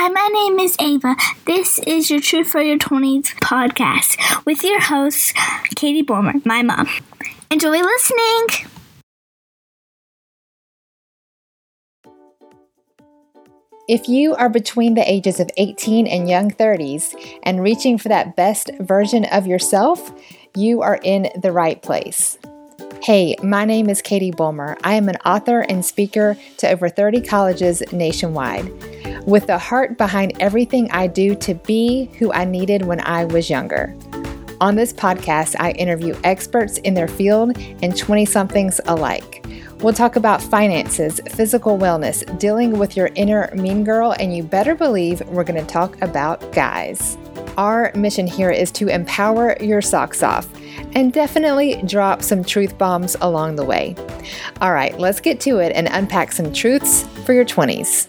Hi, my name is Ava. This is your Truth for Your 20s podcast with your host, Katie Bulmer, my mom. Enjoy listening. If you are between the ages of 18 and young 30s and reaching for that best version of yourself, you are in the right place. Hey, my name is Katie Bulmer. I am an author and speaker to over 30 colleges nationwide, with the heart behind everything I do to be who I needed when I was younger. On this podcast, I interview experts in their field and 20 somethings alike. We'll talk about finances, physical wellness, dealing with your inner mean girl, and you better believe we're going to talk about guys. Our mission here is to empower your socks off and definitely drop some truth bombs along the way. All right, let's get to it and unpack some truths for your 20s.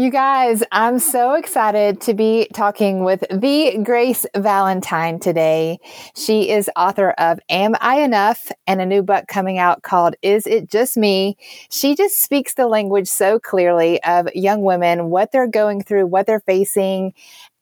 You guys, I'm so excited to be talking with the Grace Valentine today. She is author of Am I Enough and a new book coming out called Is It Just Me? She just speaks the language so clearly of young women, what they're going through, what they're facing,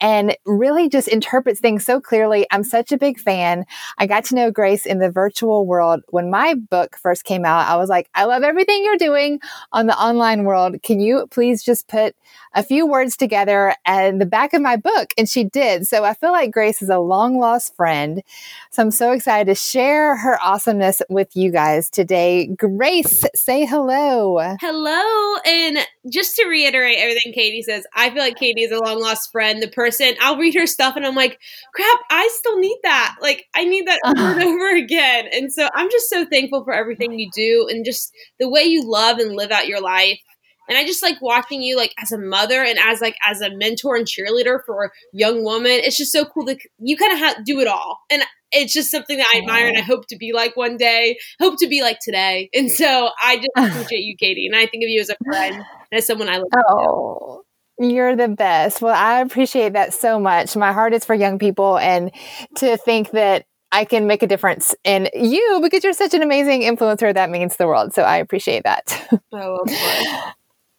and really just interprets things so clearly. I'm such a big fan. I got to know Grace in the virtual world. When my book first came out, I was like, I love everything you're doing on the online world. Can you please just put a few words together and the back of my book? And she did. So I feel like Grace is a long lost friend. So I'm so excited to share her awesomeness with you guys today. Grace, say hello. Hello. And just to reiterate everything Katie says, I feel like Katie is a long lost friend, the person. I'll read her stuff and I'm like, crap, I still need that. Like, I need that over and over again. And so I'm just so thankful for everything you do and just the way you love and live out your life. And I just like watching you like as a mother and as like as a mentor and cheerleader for a young woman. It's just so cool that you kind of have do it all. And it's just something that I admire and I hope to be like one day, hope to be like today. And so I just appreciate you, Katie. And I think of you as a friend as someone I love. Oh, you're the best. Well, I appreciate that so much. My heart is for young people and to think that I can make a difference in you because you're such an amazing influencer that means the world. So I appreciate that. Oh,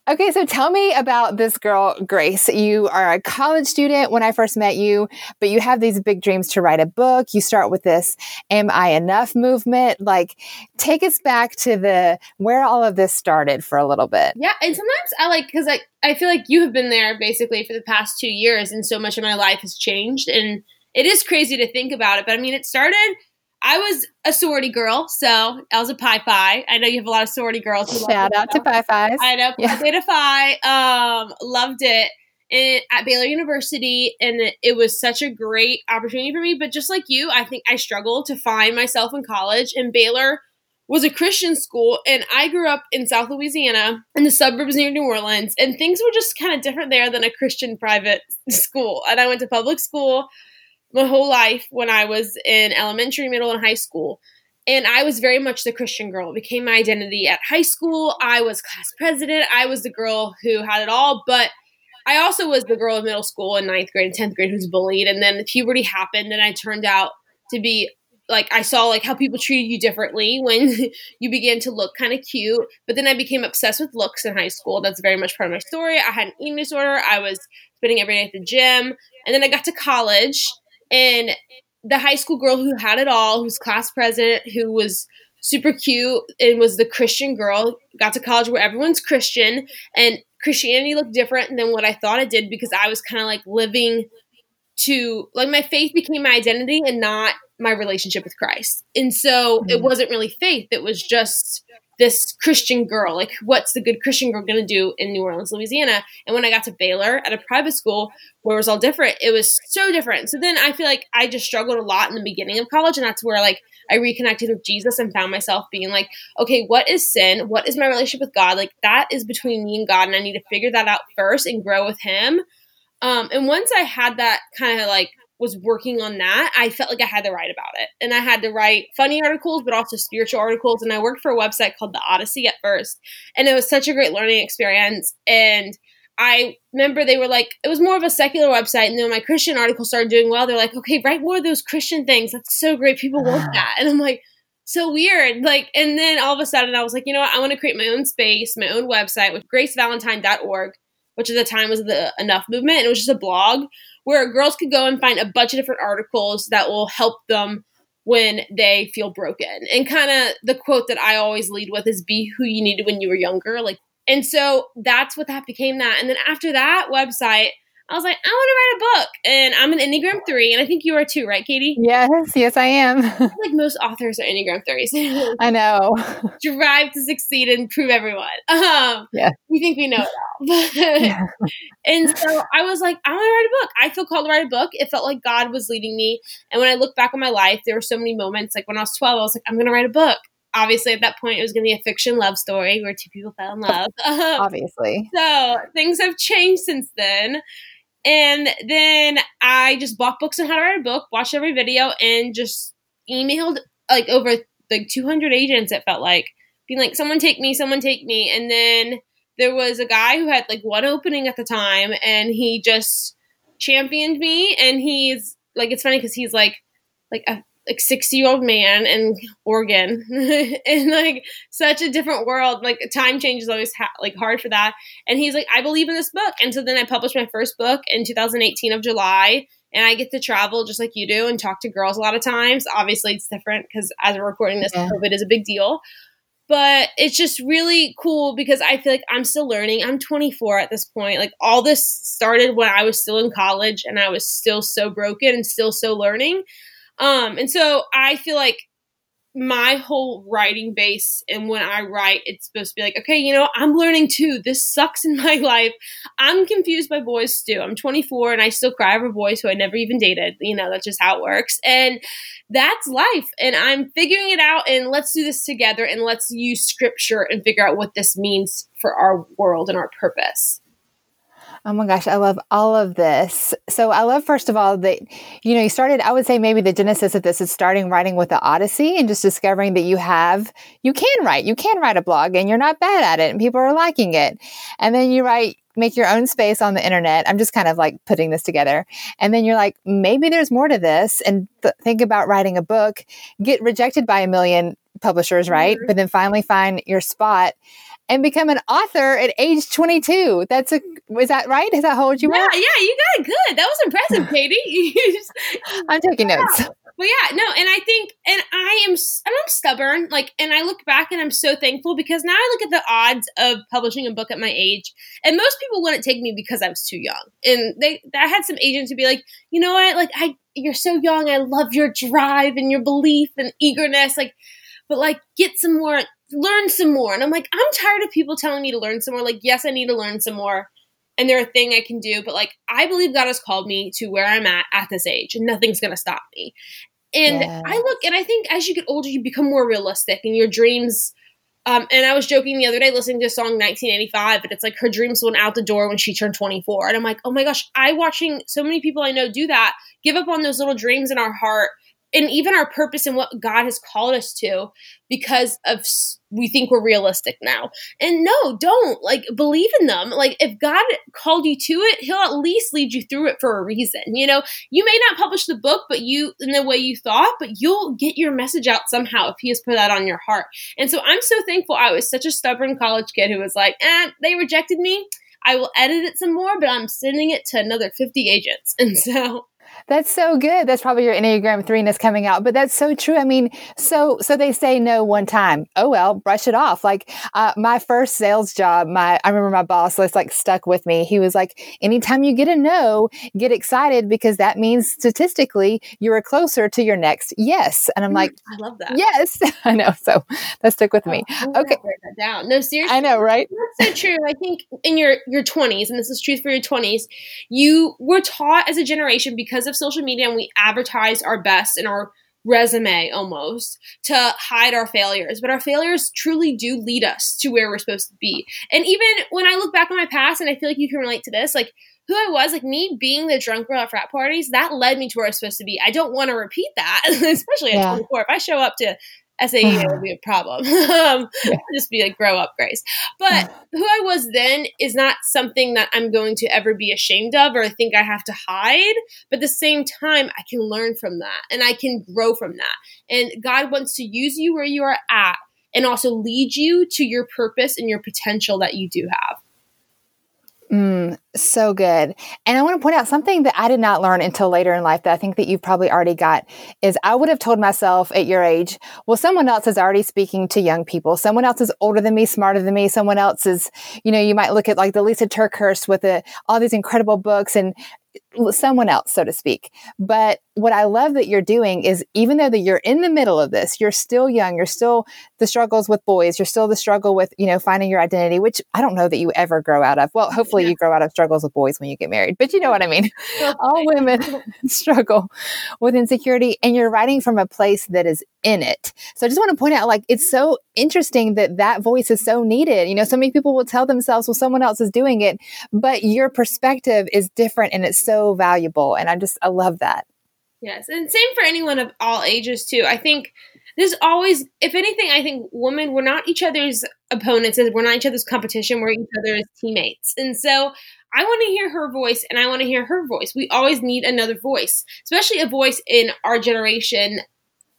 Okay, so tell me about this girl, Grace. You are a college student when I first met you, but you have these big dreams to write a book. You start with this Am I Enough movement. Like, take us back to the where all of this started for a little bit. Yeah, and sometimes I like, because I, I feel like you have been there basically for the past two years, and so much of my life has changed. And it is crazy to think about it, but I mean, it started I was a sorority girl, so I was a Pi Phi. I know you have a lot of sorority girls. Shout out to Pi Phis. I know yeah. Theta Phi. Um, loved it in, at Baylor University, and it, it, was such a great opportunity for me. But just like you, I think I struggled to find myself in college, and Baylor was a Christian school, and I grew up in South Louisiana in the suburbs near New Orleans, and things were just kind of different there than a Christian private school. And I went to public school my whole life when I was in elementary, middle, and high school. And I was very much the Christian girl. It became my identity at high school. I was class president. I was the girl who had it all. But I also was the girl in middle school and ninth grade and 10th grade who's bullied. And then puberty happened and I turned out to be like I saw like how people treated you differently when you began to look kind of cute. But then I became obsessed with looks in high school. That's very much part of my story. I had an eating disorder. I was spending every day at the gym. And then I got to college and the high school girl who had it all, who's class president, who was super cute and was the Christian girl, got to college where everyone's Christian and Christianity looked different than what I thought it did because I was kind of like living to like my faith became my identity and not my relationship with Christ. And so mm-hmm. it wasn't really faith, it was just this Christian girl. Like, what's the good Christian girl going to do in New Orleans, Louisiana? And when I got to Baylor at a private school where it was all different, it was so different. So then I feel like I just struggled a lot in the beginning of college. And that's where, like, I reconnected with Jesus and found myself being like, okay, what is sin? What is my relationship with God? Like, that is between me and God. And I need to figure that out first and grow with Him. Um, and once I had that kind of like was working on that, I felt like I had to write about it. And I had to write funny articles, but also spiritual articles. And I worked for a website called The Odyssey at first. And it was such a great learning experience. And I remember they were like, it was more of a secular website. And then my Christian article started doing well. They're like, okay, write more of those Christian things. That's so great. People want that. And I'm like, so weird. Like, and then all of a sudden I was like, you know what? I want to create my own space, my own website with gracevalentine.org, which at the time was the Enough movement. And it was just a blog where girls could go and find a bunch of different articles that will help them when they feel broken. And kind of the quote that I always lead with is be who you needed when you were younger. Like, and so that's what that became that. And then after that website, I was like, I want to write a book. And I'm an Enneagram 3, and I think you are too, right, Katie? Yes, yes, I am. I like most authors are Enneagram 3s. I know. Drive to succeed and prove everyone. Um, yeah. We think we know it all. and so I was like, I want to write a book. I feel called to write a book. It felt like God was leading me. And when I look back on my life, there were so many moments. Like when I was 12, I was like, I'm going to write a book obviously at that point it was going to be a fiction love story where two people fell in love um, obviously so things have changed since then and then I just bought books on how to write a book, watched every video, and just emailed like over like 200 agents. It felt like being like, "Someone take me, someone take me." And then there was a guy who had like one opening at the time, and he just championed me. And he's like, it's funny because he's like like a like 60 year old man in Oregon in like such a different world. Like time change is always ha- like hard for that. And he's like, I believe in this book. And so then I published my first book in 2018 of July. And I get to travel just like you do and talk to girls a lot of times. Obviously, it's different because as we're recording this, yeah. COVID is a big deal. But it's just really cool because I feel like I'm still learning. I'm 24 at this point. Like all this started when I was still in college and I was still so broken and still so learning. Um, and so I feel like my whole writing base and when I write, it's supposed to be like, okay, you know, I'm learning too. This sucks in my life. I'm confused by boys too. I'm 24 and I still cry over boys who I never even dated. You know, that's just how it works. And that's life. And I'm figuring it out and let's do this together and let's use scripture and figure out what this means for our world and our purpose. Oh my gosh, I love all of this. So I love first of all that you know you started I would say maybe the genesis of this is starting writing with the Odyssey and just discovering that you have you can write. You can write a blog and you're not bad at it and people are liking it. And then you write make your own space on the internet. I'm just kind of like putting this together. And then you're like maybe there's more to this and th- think about writing a book, get rejected by a million publishers, right? Mm-hmm. But then finally find your spot and become an author at age 22. That's a, is that right? Is that how old you were? Yeah, yeah, you got it good. That was impressive, Katie. I'm taking yeah. notes. Well, yeah, no, and I think, and I am, and I'm stubborn. Like, and I look back and I'm so thankful because now I look at the odds of publishing a book at my age, and most people wouldn't take me because I was too young. And they, I had some agents to be like, you know what, like I, you're so young. I love your drive and your belief and eagerness. Like, but like, get some more learn some more. And I'm like, I'm tired of people telling me to learn some more. Like, yes, I need to learn some more. And they're a thing I can do, but like, I believe God has called me to where I'm at at this age, and nothing's going to stop me. And yes. I look, and I think as you get older, you become more realistic, and your dreams. Um, and I was joking the other day listening to a song 1985, but it's like her dreams went out the door when she turned 24. And I'm like, oh my gosh, I watching so many people I know do that, give up on those little dreams in our heart and even our purpose and what God has called us to because of we think we're realistic now. And no, don't like believe in them. Like if God called you to it, he'll at least lead you through it for a reason. You know, you may not publish the book but you in the way you thought, but you'll get your message out somehow if he has put that on your heart. And so I'm so thankful I was such a stubborn college kid who was like, "Eh, they rejected me." I will edit it some more, but I'm sending it to another 50 agents. And so that's so good. That's probably your Enneagram threeness coming out, but that's so true. I mean, so so they say no one time. Oh well, brush it off. Like uh, my first sales job, my I remember my boss was like stuck with me. He was like, anytime you get a no, get excited because that means statistically you are closer to your next yes. And I'm like, I love that. Yes, I know. So that stuck with me. Oh, okay, write that down. No, seriously, I know, right? That's so true. I think in your your 20s, and this is truth for your 20s, you were taught as a generation because of social media and we advertise our best in our resume almost to hide our failures. But our failures truly do lead us to where we're supposed to be. And even when I look back on my past, and I feel like you can relate to this, like who I was, like me being the drunk girl at frat parties, that led me to where I was supposed to be. I don't want to repeat that, especially at yeah. 24. If I show up to SAE would be a problem. um, yeah. Just be like, grow up, Grace. But who I was then is not something that I'm going to ever be ashamed of or think I have to hide. But at the same time, I can learn from that and I can grow from that. And God wants to use you where you are at and also lead you to your purpose and your potential that you do have. Mm, so good. And I want to point out something that I did not learn until later in life that I think that you've probably already got is I would have told myself at your age, well, someone else is already speaking to young people. Someone else is older than me, smarter than me. Someone else is, you know, you might look at like the Lisa TerKeurst with the, all these incredible books and someone else, so to speak. But what I love that you're doing is even though that you're in the middle of this, you're still young, you're still the struggles with boys, you're still the struggle with, you know, finding your identity, which I don't know that you ever grow out of. Well, hopefully yeah. you grow out of struggles with boys when you get married, but you know what I mean. All women struggle with insecurity and you're writing from a place that is in it. So I just want to point out like it's so interesting that that voice is so needed. You know, so many people will tell themselves, well, someone else is doing it, but your perspective is different and it's so valuable. And I just, I love that. Yes. And same for anyone of all ages, too. I think there's always, if anything, I think women, we're not each other's opponents, we're not each other's competition, we're each other's teammates. And so I want to hear her voice and I want to hear her voice. We always need another voice, especially a voice in our generation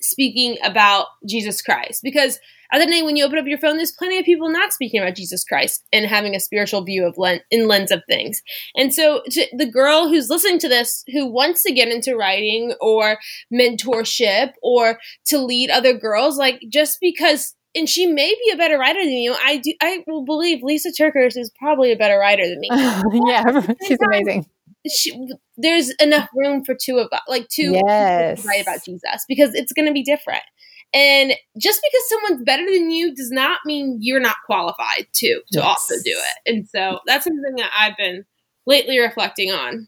speaking about Jesus Christ. Because other than when you open up your phone, there's plenty of people not speaking about Jesus Christ and having a spiritual view of lens, in lens of things. And so, the girl who's listening to this, who wants to get into writing or mentorship or to lead other girls, like just because. And she may be a better writer than you. I do. I will believe Lisa TerKeurst is probably a better writer than me. yeah, she's amazing she, there's enough room for two of us, like two yes. to write about Jesus because it's going to be different. And just because someone's better than you does not mean you're not qualified to to yes. also do it. And so that's something that I've been lately reflecting on.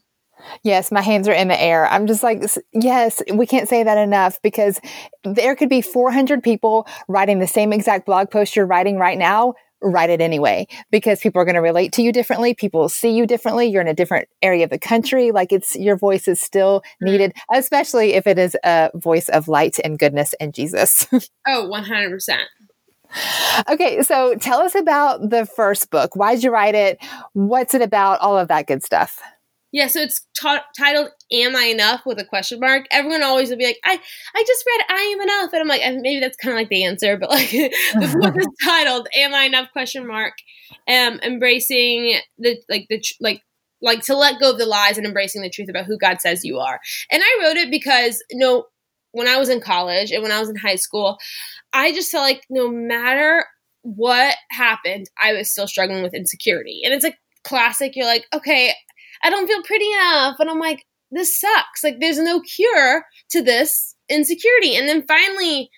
Yes, my hands are in the air. I'm just like, yes, we can't say that enough because there could be 400 people writing the same exact blog post you're writing right now write it anyway because people are going to relate to you differently. People see you differently. You're in a different area of the country. Like it's your voice is still mm-hmm. needed, especially if it is a voice of light and goodness and Jesus. oh, 100%. Okay, so tell us about the first book. Why'd you write it? What's it about? All of that good stuff. Yeah, so it's t- titled "Am I Enough?" with a question mark. Everyone always will be like, "I, I just read I Am Enough," and I'm like, maybe that's kind of like the answer, but like the book is titled "Am I Enough?" question mark. Um, embracing the like the like like to let go of the lies and embracing the truth about who God says you are. And I wrote it because you know when I was in college and when I was in high school, I just felt like no matter what happened, I was still struggling with insecurity. And it's like classic. You're like, okay, I don't feel pretty enough. And I'm like, this sucks. Like, there's no cure to this insecurity. And then finally,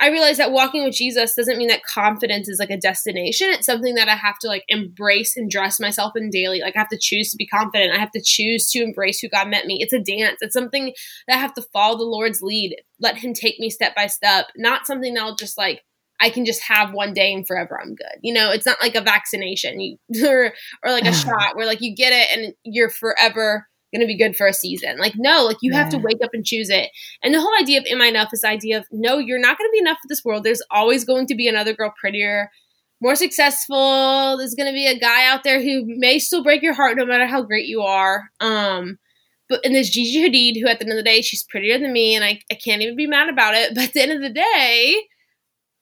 I realized that walking with Jesus doesn't mean that confidence is like a destination. It's something that I have to like embrace and dress myself in daily. Like I have to choose to be confident. I have to choose to embrace who God met me. It's a dance. It's something that I have to follow the Lord's lead. Let him take me step by step, not something that'll just like I can just have one day and forever I'm good. You know, it's not like a vaccination you, or or like a shot where like you get it and you're forever going to be good for a season. Like no, like you yeah. have to wake up and choose it. And the whole idea of am I enough is idea of no, you're not going to be enough for this world. There's always going to be another girl prettier, more successful. There's going to be a guy out there who may still break your heart no matter how great you are. Um but and there's Gigi Hadid who at the end of the day she's prettier than me and I, I can't even be mad about it. But at the end of the day,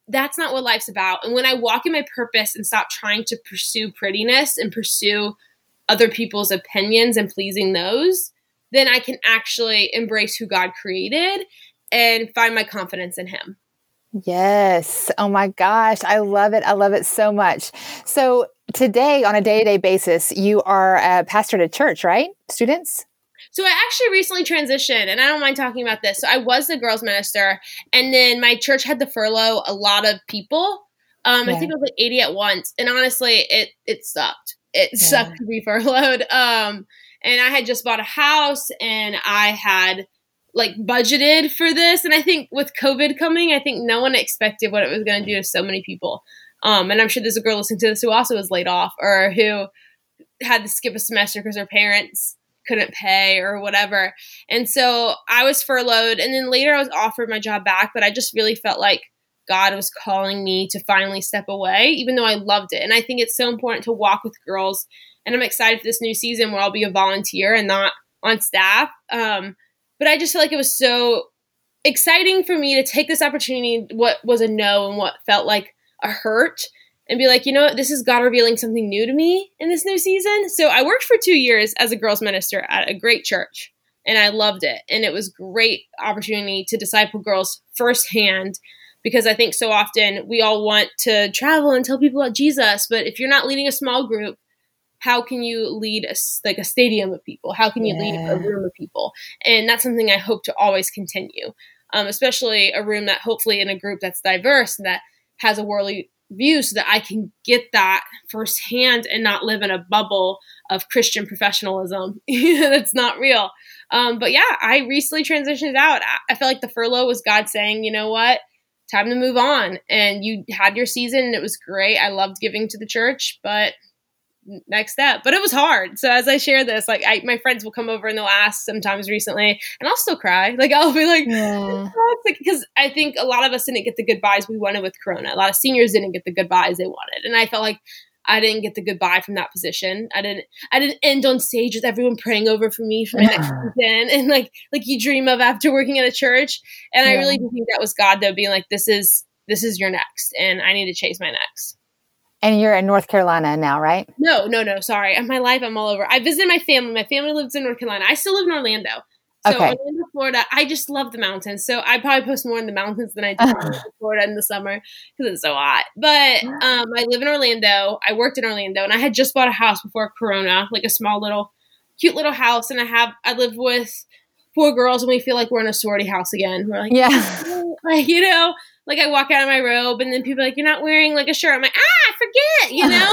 that's not what life's about. And when I walk in my purpose and stop trying to pursue prettiness and pursue other people's opinions and pleasing those, then I can actually embrace who God created and find my confidence in Him. Yes. Oh my gosh. I love it. I love it so much. So, today, on a day to day basis, you are a pastor at church, right? Students? So I actually recently transitioned, and I don't mind talking about this. So I was the girls' minister, and then my church had to furlough a lot of people. Um, yeah. I think it was like 80 at once, and honestly, it it sucked. It yeah. sucked to be furloughed. Um, and I had just bought a house, and I had like budgeted for this, and I think with COVID coming, I think no one expected what it was going to do to so many people. Um, and I'm sure there's a girl listening to this who also was laid off or who had to skip a semester because her parents couldn't pay or whatever. And so I was furloughed and then later I was offered my job back, but I just really felt like God was calling me to finally step away, even though I loved it. And I think it's so important to walk with girls. And I'm excited for this new season where I'll be a volunteer and not on staff. Um, but I just feel like it was so exciting for me to take this opportunity, what was a no and what felt like a hurt, and be like, you know what, this is God revealing something new to me in this new season. So I worked for two years as a girls minister at a great church and I loved it. And it was great opportunity to disciple girls firsthand because I think so often we all want to travel and tell people about Jesus, but if you're not leading a small group, how can you lead a, like a stadium of people? How can you yeah. lead a room of people? And that's something I hope to always continue, um, especially a room that hopefully in a group that's diverse and that has a worldly view so that I can get that firsthand and not live in a bubble of Christian professionalism that's not real. Um, but yeah, I recently transitioned out. I, I like the furlough was God saying, you know what? Time to move on. And you had your season and it was great. I loved giving to the church, but next step. But it was hard. So as I share this, like I, my friends will come over and they'll ask sometimes recently, and I'll still cry. Like I'll be like, because yeah. I think a lot of us didn't get the goodbyes we wanted with Corona. A lot of seniors didn't get the goodbyes they wanted, and I felt like I didn't get the goodbye from that position. I didn't. I didn't end on stage with everyone praying over for me for my next season, and like like you dream of after working at a church. And yeah. I really do think that was God though, being like, this is this is your next, and I need to chase my next. And you're in North Carolina now, right? No, no, no. Sorry. In my life, I'm all over. I visited my family. My family lives in North Carolina. I still live in Orlando. So okay. Orlando, Florida. I just love the mountains. So I probably post more in the mountains than I do in Florida in the summer because it's so hot. But um, I live in Orlando. I worked in Orlando, and I had just bought a house before Corona, like a small little, cute little house. And I have I live with four girls, and we feel like we're in a sorority house again. We're like, yeah, like you know like I walk out of my robe and then people are like, You're not wearing like a shirt. I'm like, ah, I forget, you know?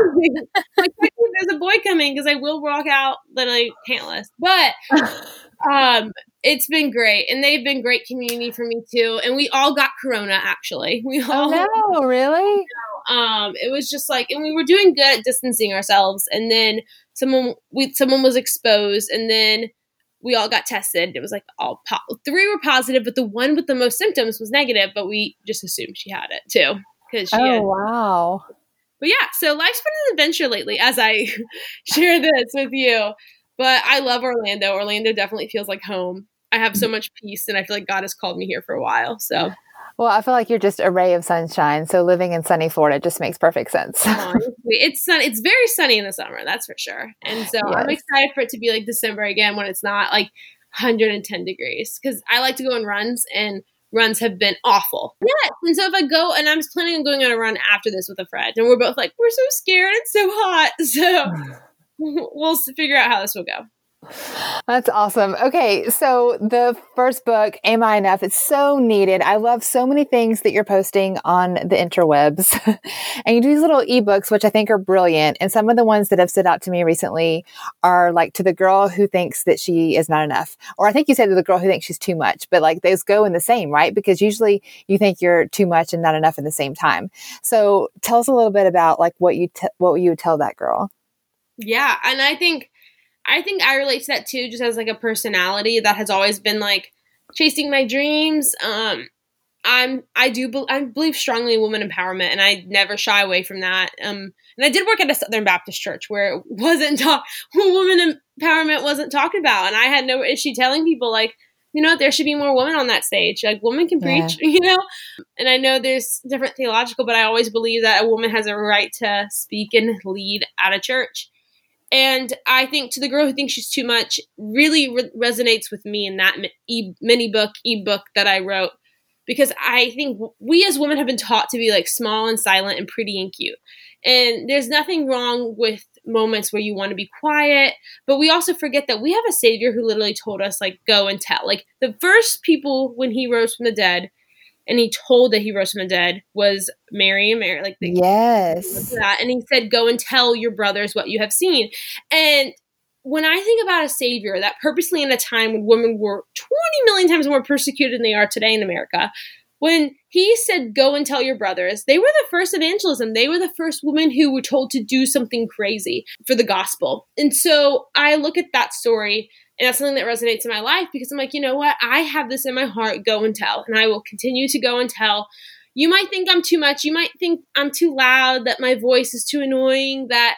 like there's a boy coming because I will walk out literally pantless. But um it's been great and they've been great community for me too. And we all got corona actually. We oh, all Oh no, really? Um it was just like and we were doing good at distancing ourselves and then someone we someone was exposed and then we all got tested. It was like all po- three were positive, but the one with the most symptoms was negative. But we just assumed she had it too because oh had, wow. But yeah, so life's been an adventure lately as I share this with you. But I love Orlando. Orlando definitely feels like home. I have so mm-hmm. much peace, and I feel like God has called me here for a while. So well, I feel like you're just a ray of sunshine. So living in sunny Florida just makes perfect sense. it's sun. It's very sunny in the summer, that's for sure. And so yes. I'm excited for it to be like December again when it's not like 110 degrees because I like to go on runs and runs have been awful. Yeah. And so if I go and I'm planning on going on a run after this with a friend and we're both like, we're so scared. It's so hot. So we'll figure out how this will go. That's awesome. Okay, so the first book, Am I Enough? It's so needed. I love so many things that you're posting on the interwebs. and you do these little ebooks, which I think are brilliant. And some of the ones that have stood out to me recently are like to the girl who thinks that she is not enough. Or I think you said to the girl who thinks she's too much, but like those go in the same, right? Because usually you think you're too much and not enough at the same time. So tell us a little bit about like what you, t- what you would tell that girl. Yeah. And I think I think I relate to that too, just as like a personality that has always been like chasing my dreams. Um, I'm I do be- I believe strongly in woman empowerment, and I never shy away from that. Um, and I did work at a Southern Baptist church where it wasn't talk woman empowerment wasn't talked about, and I had no issue telling people like, you know, there should be more women on that stage. Like women can preach, yeah. you know. And I know there's different theological, but I always believe that a woman has a right to speak and lead at a church. And I think to the girl who thinks she's too much really re- resonates with me in that e- mini book, ebook that I wrote. Because I think we as women have been taught to be like small and silent and pretty and cute. And there's nothing wrong with moments where you want to be quiet, but we also forget that we have a savior who literally told us, like, go and tell. Like, the first people when he rose from the dead, and he told that he rose from the dead was Mary and Mary, like the, yes, that. And he said, "Go and tell your brothers what you have seen." And when I think about a savior that purposely in a time when women were 20 million times more persecuted than they are today in America, when he said, Go and tell your brothers, they were the first evangelism. They were the first women who were told to do something crazy for the gospel. And so I look at that story and that's something that resonates in my life because I'm like, you know what? I have this in my heart. Go and tell. And I will continue to go and tell. you might think I'm too much. You might think I'm too loud, that my voice is too annoying, that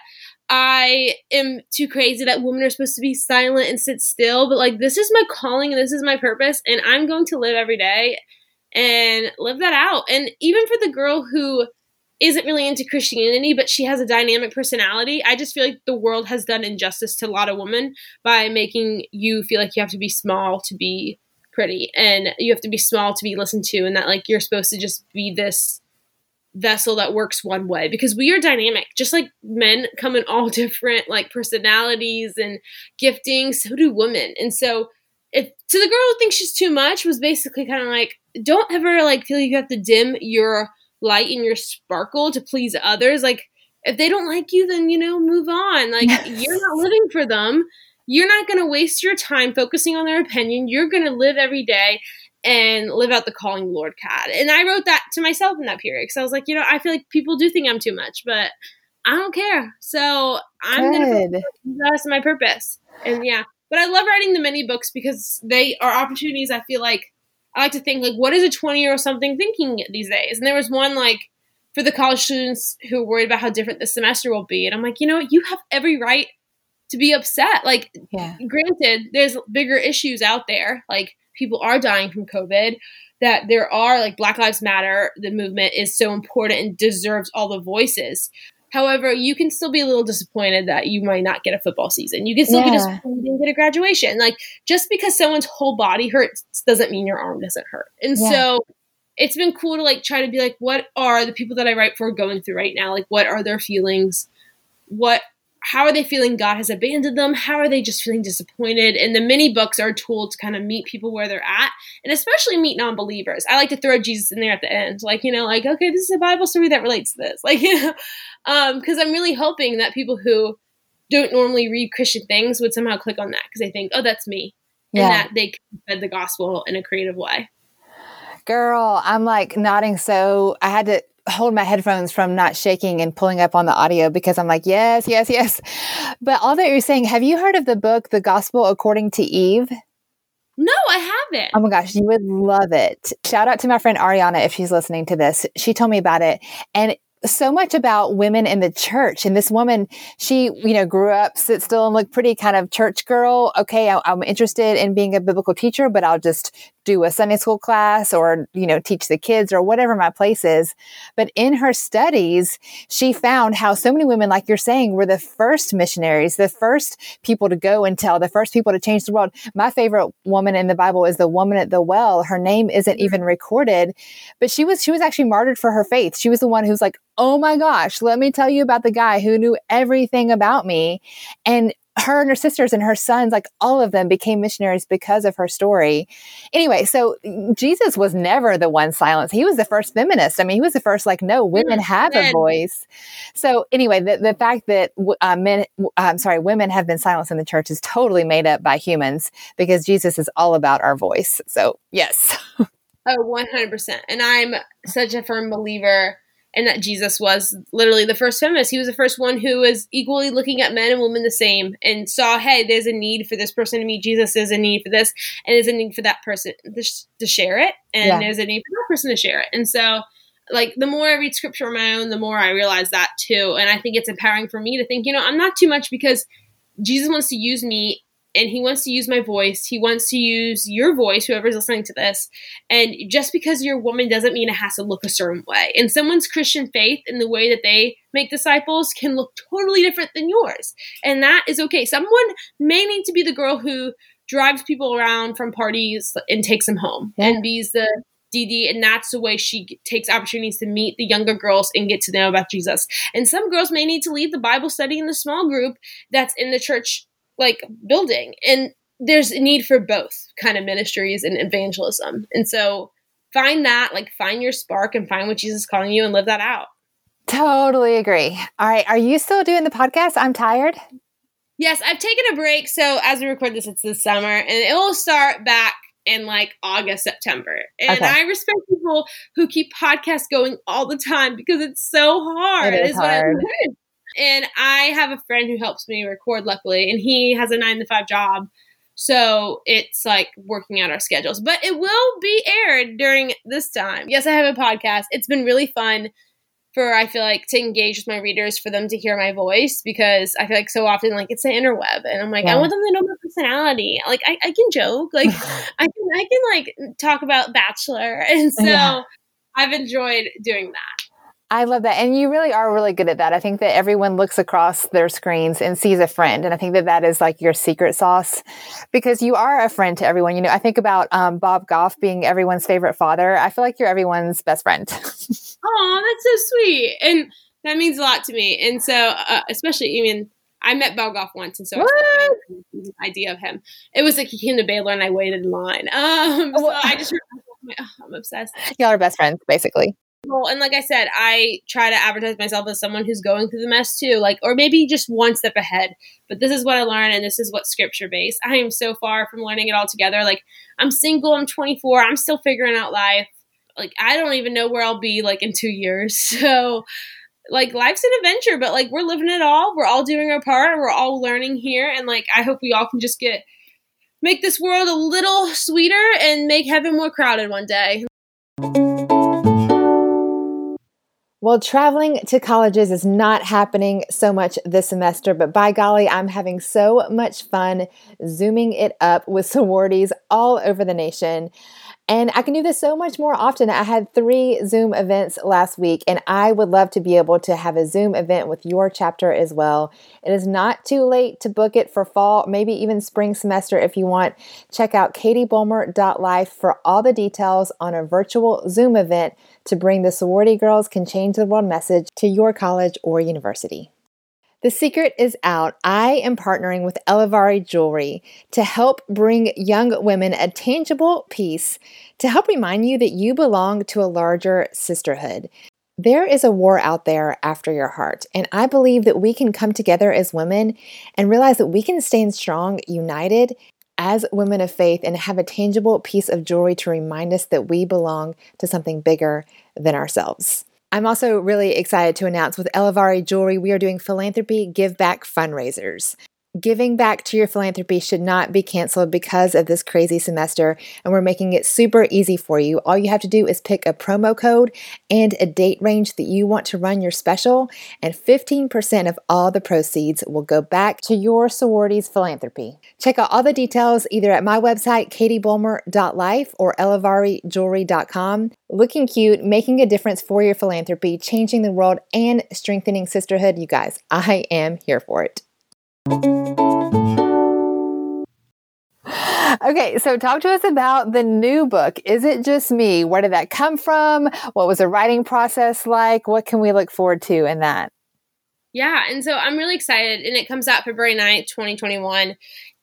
I am too crazy, that women are supposed to be silent and sit still. But like, this is my calling and this is my purpose. And I'm going to live every day and live that out. And even for the girl who isn't really into Christianity, but she has a dynamic personality. I just feel like the world has done injustice to a lot of women by making you feel like you have to be small to be pretty and you have to be small to be listened to and that like you're supposed to just be this vessel that works one way because we are dynamic just like men come in all different like personalities and giftings so do women and so if to the girl who thinks she's too much was basically kind of like don't ever like feel you have to dim your light and your sparkle to please others like if they don't like you then you know move on like you're not living for them you're not going to waste your time focusing on their opinion. You're going to live every day and live out the calling Lord had. And I wrote that to myself in that period because I was like, you know, I feel like people do think I'm too much, but I don't care. So I'm going to that's my purpose. And yeah, but I love writing the mini books because they are opportunities. I feel like I like to think like, what is a 20 year old something thinking these days? And there was one like for the college students who are worried about how different the semester will be. And I'm like, you know, you have every right to be upset. Like, yeah. granted, there's bigger issues out there. Like, people are dying from COVID. That there are like Black Lives Matter, the movement is so important and deserves all the voices. However, you can still be a little disappointed that you might not get a football season. You can still yeah. be disappointed you didn't get a graduation. Like just because someone's whole body hurts doesn't mean your arm doesn't hurt. And yeah. so it's been cool to like try to be like, what are the people that I write for going through right now? Like, what are their feelings? What how are they feeling God has abandoned them? How are they just feeling disappointed? And the mini books are a tool to kind of meet people where they're at and especially meet non believers. I like to throw Jesus in there at the end. Like, you know, like, okay, this is a Bible story that relates to this. Like, you know, because um, I'm really hoping that people who don't normally read Christian things would somehow click on that because they think, oh, that's me. Yeah. And that they can the gospel in a creative way. Girl, I'm like nodding so I had to hold my headphones from not shaking and pulling up on the audio because I'm like, yes, yes, yes. But all that you're saying, have you heard of the book, The Gospel According to Eve? No, I haven't. Oh my gosh, you would love it. Shout out to my friend Ariana if she's listening to this. She told me about it. And so much about women in the church. And this woman, she, you know, grew up, sit still and look pretty kind of church girl. Okay. I, am interested in being a biblical teacher, but I'll just do a Sunday school class or, you know, teach the kids or whatever my place is. But in her studies, she found how so many women, like you're saying, were the first missionaries, the first people to go and tell, the first people to change the world. My favorite woman in the Bible is the woman at the well. Her name isn't mm-hmm. even recorded, but she was, she was actually martyred for her faith. She was the one who's like, Oh my gosh, let me tell you about the guy who knew everything about me. And her and her sisters and her sons, like all of them became missionaries because of her story. Anyway, so Jesus was never the one silenced. He was the first feminist. I mean, he was the first, like, no, women have a voice. So anyway, the, the fact that uh, men, I'm sorry, women have been silenced in the church is totally made up by humans because Jesus is all about our voice. So yes. oh, 100%. And I'm such a firm believer and that Jesus was literally the first feminist. He was the first one who was equally looking at men and women the same and saw, hey, there's a need for this person to meet Jesus. There's a need for this, and there's a need for that person to, share it, and yeah. there's a need for that person to share it. And so, like, the more I read scripture on my own, the more I realize that too. And I think it's empowering for me to think, you know, I'm not too much because Jesus wants to use me and he wants to use my voice. He wants to use your voice, whoever's listening to this. And just because you're a woman doesn't mean it has to look a certain way. And someone's Christian faith and the way that they make disciples can look totally different than yours. And that is okay. Someone may need to be the girl who drives people around from parties and takes them home yeah. and be's the DD, and that's the way she takes opportunities to meet the younger girls and get to know about Jesus. And some girls may need to lead the Bible study in the small group that's in the church like building and there's a need for both kind of ministries and evangelism and so find that like find your spark and find what jesus is calling you and live that out totally agree all right are you still doing the podcast i'm tired yes i've taken a break so as we record this it's the summer and it will start back in like August, September. And okay. I respect people who keep podcasts going all the time because it's so hard. It is hard. And I have a friend who helps me record, luckily, and he has a nine to five job. So it's like working out our schedules. But it will be aired during this time. Yes, I have a podcast. It's been really fun for I feel like to engage with my readers for them to hear my voice because I feel like so often like it's the interweb and I'm like yeah. I want them to know my personality like I, I can joke like I can I can like talk about Bachelor and so yeah. I've enjoyed doing that. I love that. And you really are really good at that. I think that everyone looks across their screens and sees a friend. And I think that that is like your secret sauce because you are a friend to everyone. You know, I think about um, Bob Goff being everyone's favorite father. I feel like you're everyone's best friend. oh, that's so sweet. And that means a lot to me. And so, uh, especially, I mean, I met Bob Goff once, and so I was the idea of him. It was like he came to Baylor, and I waited in line. Um, so I just, oh, I'm obsessed. Y'all are best friends, basically. Well, and like I said, I try to advertise myself as someone who's going through the mess too, like, or maybe just one step ahead. But this is what I learned, and this is what scripture based. I am so far from learning it all together. Like, I'm single, I'm 24, I'm still figuring out life. Like, I don't even know where I'll be like in two years. So, like, life's an adventure, but like, we're living it all. We're all doing our part. We're all learning here, and like, I hope we all can just get make this world a little sweeter and make heaven more crowded one day. Well, traveling to colleges is not happening so much this semester, but by golly, I'm having so much fun zooming it up with sororities all over the nation. And I can do this so much more often. I had three Zoom events last week, and I would love to be able to have a Zoom event with your chapter as well. It is not too late to book it for fall, maybe even spring semester if you want. Check out katiebulmer.life for all the details on a virtual Zoom event to bring the sorority girls can change the world message to your college or university. The secret is out. I am partnering with Elavari Jewelry to help bring young women a tangible piece to help remind you that you belong to a larger sisterhood. There is a war out there after your heart, and I believe that we can come together as women and realize that we can stand strong, united as women of faith, and have a tangible piece of jewelry to remind us that we belong to something bigger than ourselves. I'm also really excited to announce with Elavari Jewelry, we are doing philanthropy give back fundraisers. Giving back to your philanthropy should not be canceled because of this crazy semester, and we're making it super easy for you. All you have to do is pick a promo code and a date range that you want to run your special, and 15% of all the proceeds will go back to your sorority's philanthropy. Check out all the details either at my website, katiebulmer.life or elavarijewelry.com. Looking cute, making a difference for your philanthropy, changing the world, and strengthening sisterhood. You guys, I am here for it. Okay, so talk to us about the new book. Is it just me? Where did that come from? What was the writing process like? What can we look forward to in that? Yeah, and so I'm really excited, and it comes out February 9th, 2021.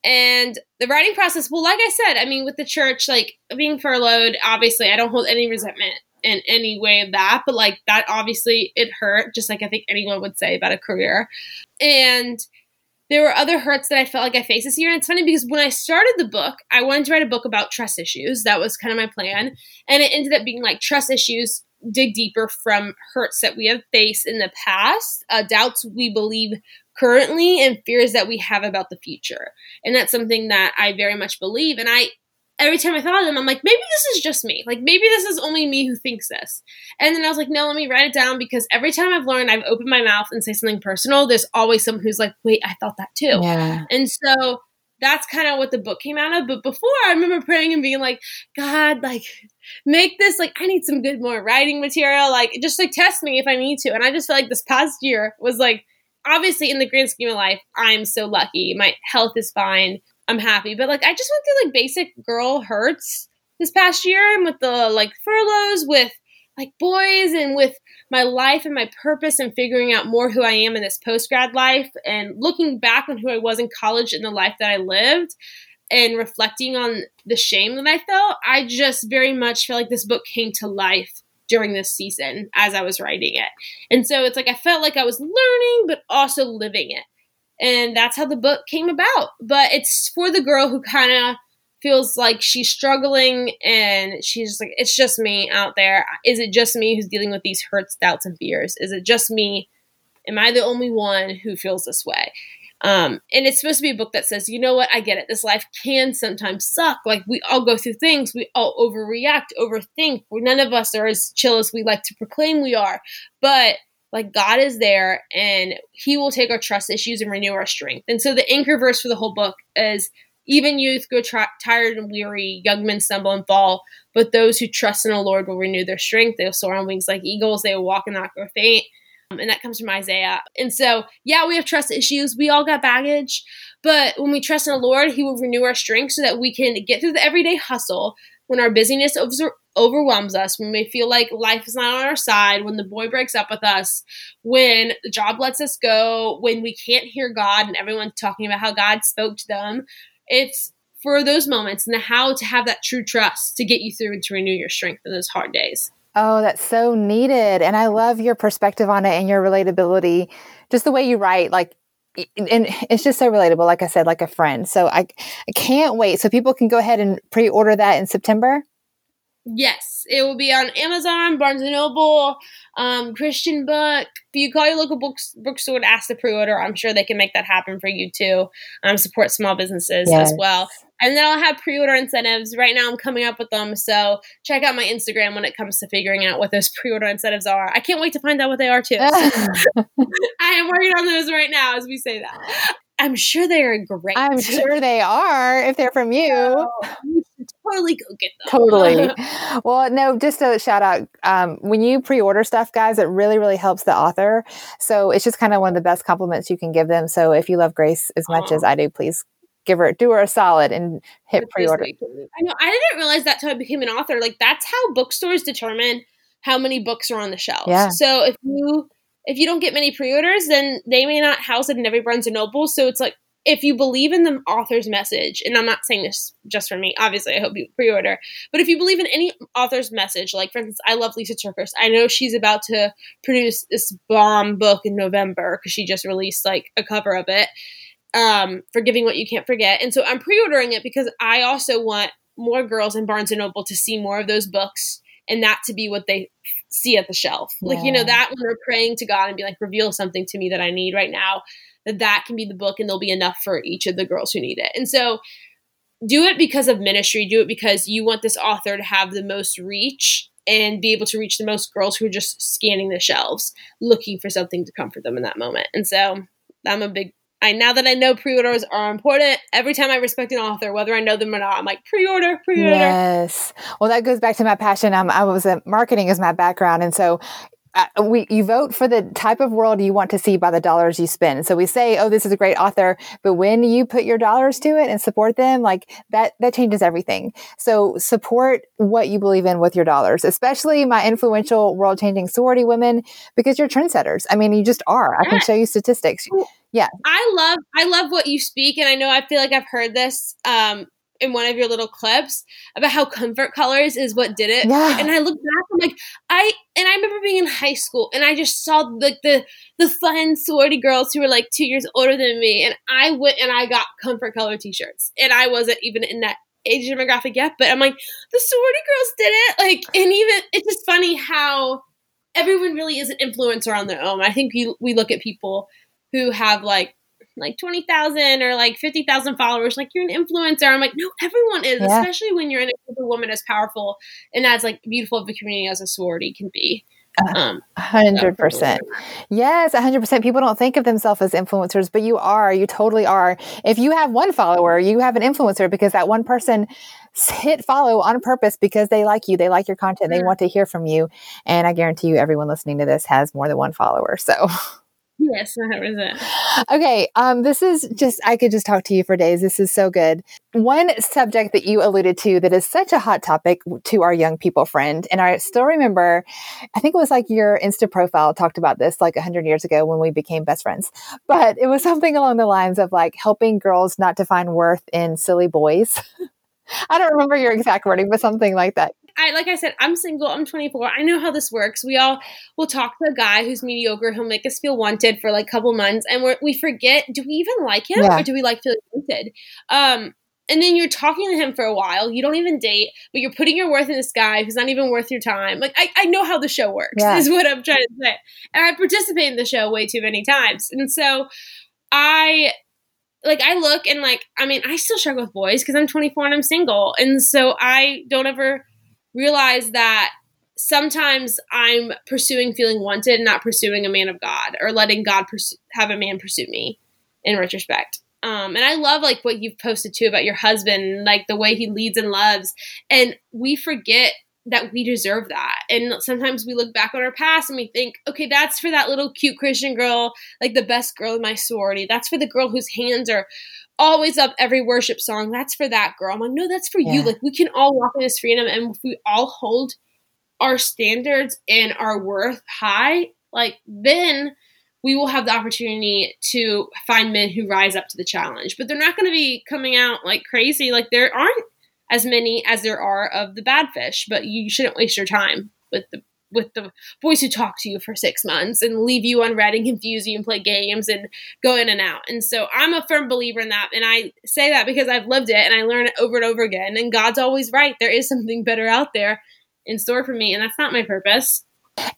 And the writing process, well, like I said, I mean, with the church, like being furloughed, obviously, I don't hold any resentment in any way of that, but like that obviously it hurt, just like I think anyone would say about a career. And there were other hurts that I felt like I faced this year. And it's funny because when I started the book, I wanted to write a book about trust issues. That was kind of my plan. And it ended up being like trust issues dig deeper from hurts that we have faced in the past, uh, doubts we believe currently, and fears that we have about the future. And that's something that I very much believe. And I every time I thought of them, I'm like, maybe this is just me. Like, maybe this is only me who thinks this. And then I was like, no, let me write it down because every time I've learned, I've opened my mouth and say something personal, there's always someone who's like, wait, I thought that too. Yeah. And so that's kind of what the book came out of. But before, I remember praying and being like, God, like, make this, like, I need some good more writing material. Like, just like test me if I need to. And I just feel like this past year was like, obviously, in the grand scheme of life, I'm so lucky. My health is fine I'm happy. But like I just went through like basic girl hurts this past year and with the like furloughs with like boys and with my life and my purpose and figuring out more who I am in this post grad life and looking back on who I was in college and the life that I lived and reflecting on the shame that I felt, I just very much feel like this book came to life during this season as I was writing it. And so it's like I felt like I was learning but also living it and that's how the book came about. But it's for the girl who kind of feels like she's struggling and she's like, it's just me out there. Is it just me who's dealing with these hurts, doubts, and fears? Is it just me? Am I the only one who feels this way? Um, and it's supposed to be a book that says, you know what, I get it. This life can sometimes suck. Like we all go through things, we all overreact, overthink. None of us are as chill as we like to proclaim we are. But like God is there and He will take our trust issues and renew our strength. And so the anchor verse for the whole book is even youth grow tra- tired and weary, young men stumble and fall, but those who trust in the Lord will renew their strength. They'll soar on wings like eagles, they will walk and not grow faint. Um, and that comes from Isaiah. And so, yeah, we have trust issues. We all got baggage. But when we trust in the Lord, He will renew our strength so that we can get through the everyday hustle when our busyness over- overwhelms us, when we feel like life is not on our side, when the boy breaks up with us, when the job lets us go, when we can't hear God and everyone's talking about how God spoke to them. It's for those moments and the how to have that true trust to get you through and to renew your strength in those hard days. Oh, that's so needed. And I love your perspective on it and your relatability, just the way you write. Like, and it's just so relatable, like I said, like a friend. So I, I can't wait. So people can go ahead and pre order that in September. Yes, it will be on Amazon, Barnes and Noble, um, Christian Book. If you call your local books, bookstore and ask to pre-order, I'm sure they can make that happen for you too. Um, support small businesses yes. as well. And then I'll have pre-order incentives. Right now, I'm coming up with them. So check out my Instagram when it comes to figuring out what those pre-order incentives are. I can't wait to find out what they are too. I am working on those right now as we say that. I'm sure they are great. I'm sure they are if they're from you. you totally go get them. Totally. well, no, just a shout out. Um, when you pre order stuff, guys, it really, really helps the author. So it's just kind of one of the best compliments you can give them. So if you love Grace as much Aww. as I do, please give her do her a solid and hit pre order. I know I didn't realize that how I became an author. Like that's how bookstores determine how many books are on the shelves. Yeah. So if you if you don't get many pre-orders, then they may not house it in every Barnes and Noble. So it's like if you believe in the author's message, and I'm not saying this just for me, obviously I hope you pre-order, but if you believe in any author's message, like for instance, I love Lysa TerKeurst. I know she's about to produce this bomb book in November because she just released like a cover of it. Um, forgiving what you can't forget. And so I'm pre-ordering it because I also want more girls in Barnes and Noble to see more of those books and that to be what they see at the shelf. Yeah. Like, you know, that when we're praying to God and be like, reveal something to me that I need right now, that that can be the book and there'll be enough for each of the girls who need it. And so do it because of ministry, do it because you want this author to have the most reach and be able to reach the most girls who are just scanning the shelves looking for something to comfort them in that moment. And so I'm a big I now that I know pre-orders are important, every time I respect an author, whether I know them or not, I'm like pre-order, pre-order. Yes. Well, that goes back to my passion. Um, I was a marketing is my background, and so uh, we you vote for the type of world you want to see by the dollars you spend. So we say, "Oh, this is a great author," but when you put your dollars to it and support them, like that that changes everything. So support what you believe in with your dollars, especially my influential world-changing sorority women because you're trendsetters. I mean, you just are. I can show you statistics. Yeah. I love I love what you speak and I know I feel like I've heard this um in one of your little clips about how comfort colors is what did it. Yeah. And I look back, I'm like, I and I remember being in high school and I just saw like the the fun sorority girls who were like two years older than me, and I went and I got comfort color t-shirts, and I wasn't even in that age demographic yet, but I'm like, the sorority girls did it, like, and even it's just funny how everyone really is an influencer on their own. I think we we look at people who have like like 20,000 or like 50,000 followers, like you're an influencer. I'm like, no, everyone is, yeah. especially when you're in a group of women as powerful and as like beautiful of a community as a sorority can be. Um, hundred percent. Yes, hundred percent. People don't think of themselves as influencers, but you are. You totally are. If you have one follower, you have an influencer because that one person hit follow on purpose because they like you, they like your content, they want to hear from you, and I guarantee you, everyone listening to this has more than one follower. So. Yes, 100%. Okay, um, this is just, I could just talk to you for days. This is so good. One subject that you alluded to that is such a hot topic to our young people friend, and I still remember, I think it was like your Insta profile talked about this like 100 years ago when we became best friends, but it was something along the lines of like helping girls not to find worth in silly boys. I don't remember your exact wording, but something like that. I like I said, I'm single. I'm 24. I know how this works. We all will talk to a guy who's mediocre. He'll make us feel wanted for like a couple months, and we we forget. Do we even like him, yeah. or do we like feeling wanted? Um, and then you're talking to him for a while. You don't even date, but you're putting your worth in this guy who's not even worth your time. Like I, I know how the show works. Yeah. Is what I'm trying to say. And I participate in the show way too many times, and so I like I look and like I mean I still struggle with boys because I'm 24 and I'm single, and so I don't ever realize that sometimes I'm pursuing feeling wanted, not pursuing a man of God or letting God have a man pursue me. In retrospect, um, and I love like what you've posted too about your husband, like the way he leads and loves, and we forget that we deserve that. And sometimes we look back on our past and we think, okay, that's for that little cute Christian girl, like the best girl in my sorority. That's for the girl whose hands are always up every worship song. That's for that girl. I'm like, no, that's for yeah. you. Like we can all walk in this freedom and if we all hold our standards and our worth high, like then we will have the opportunity to find men who rise up to the challenge. But they're not going to be coming out like crazy. Like there aren't as many as there are of the bad fish, but you shouldn't waste your time with the with the boys who talk to you for six months and leave you unread and confuse you and play games and go in and out. And so I'm a firm believer in that. And I say that because I've lived it and I learn it over and over again. And God's always right. There is something better out there in store for me. And that's not my purpose.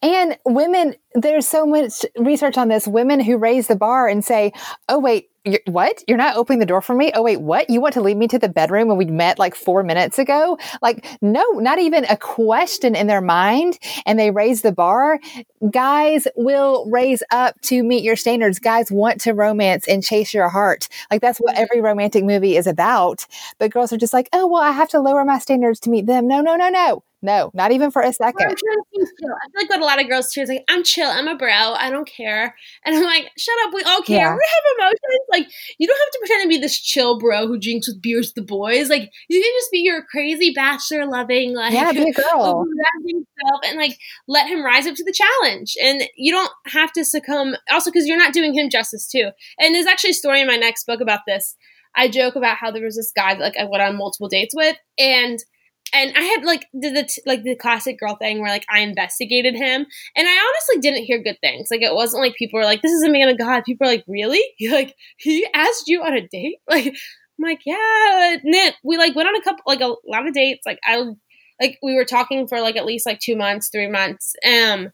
And women, there's so much research on this. Women who raise the bar and say, oh, wait, you're, what? You're not opening the door for me? Oh, wait, what? You want to lead me to the bedroom when we met like four minutes ago? Like, no, not even a question in their mind. And they raise the bar. Guys will raise up to meet your standards. Guys want to romance and chase your heart. Like, that's what every romantic movie is about. But girls are just like, oh, well, I have to lower my standards to meet them. No, no, no, no. No, not even for a second. I feel like what a lot of girls do is like, I'm chill, I'm a bro, I don't care. And I'm like, shut up, we all care. Yeah. We have emotions. Like, you don't have to pretend to be this chill bro who drinks with beers with the boys. Like, you can just be your crazy bachelor loving, like, yeah, be a girl. and like let him rise up to the challenge. And you don't have to succumb, also, because you're not doing him justice too. And there's actually a story in my next book about this. I joke about how there was this guy that like I went on multiple dates with, and and I had like the, the like the classic girl thing where like I investigated him, and I honestly didn't hear good things. Like it wasn't like people were like, "This is a man of God." People are like, "Really?" like he asked you on a date? Like I'm like, yeah. And we like went on a couple like a lot of dates. Like I like we were talking for like at least like two months, three months. Um,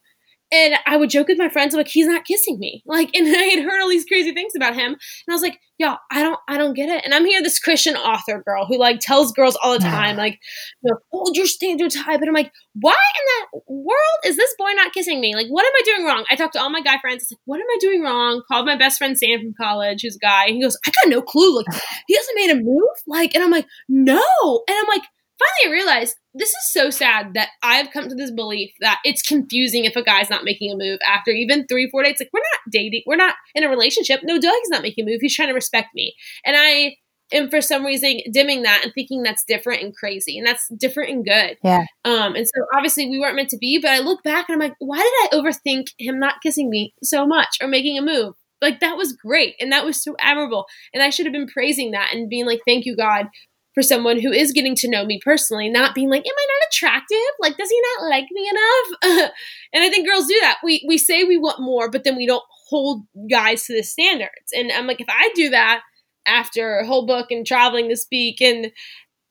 and I would joke with my friends like he's not kissing me. Like and I had heard all these crazy things about him. And I was like yeah I don't I don't get it. And I'm here this Christian author girl who like tells girls all the time like you know, hold your standards high. But I'm like why in that world is this boy not kissing me? Like what am I doing wrong? I talked to all my guy friends. It's like what am I doing wrong? Called my best friend Sam from college who's a guy. And he goes I got no clue. Like he hasn't made a move. Like and I'm like no. And I'm like finally I realized this is so sad that I've come to this belief that it's confusing if a guy's not making a move after even three, four dates. Like, we're not dating, we're not in a relationship. No, Doug's not making a move. He's trying to respect me. And I am for some reason dimming that and thinking that's different and crazy. And that's different and good. Yeah. Um, and so obviously we weren't meant to be, but I look back and I'm like, why did I overthink him not kissing me so much or making a move? Like that was great and that was so admirable. And I should have been praising that and being like, thank you, God, for someone who is getting to know me personally, not being like, "Am I not attractive? Like, does he not like me enough?" and I think girls do that. We we say we want more, but then we don't hold guys to the standards. And I'm like, if I do that after whole book and traveling to speak and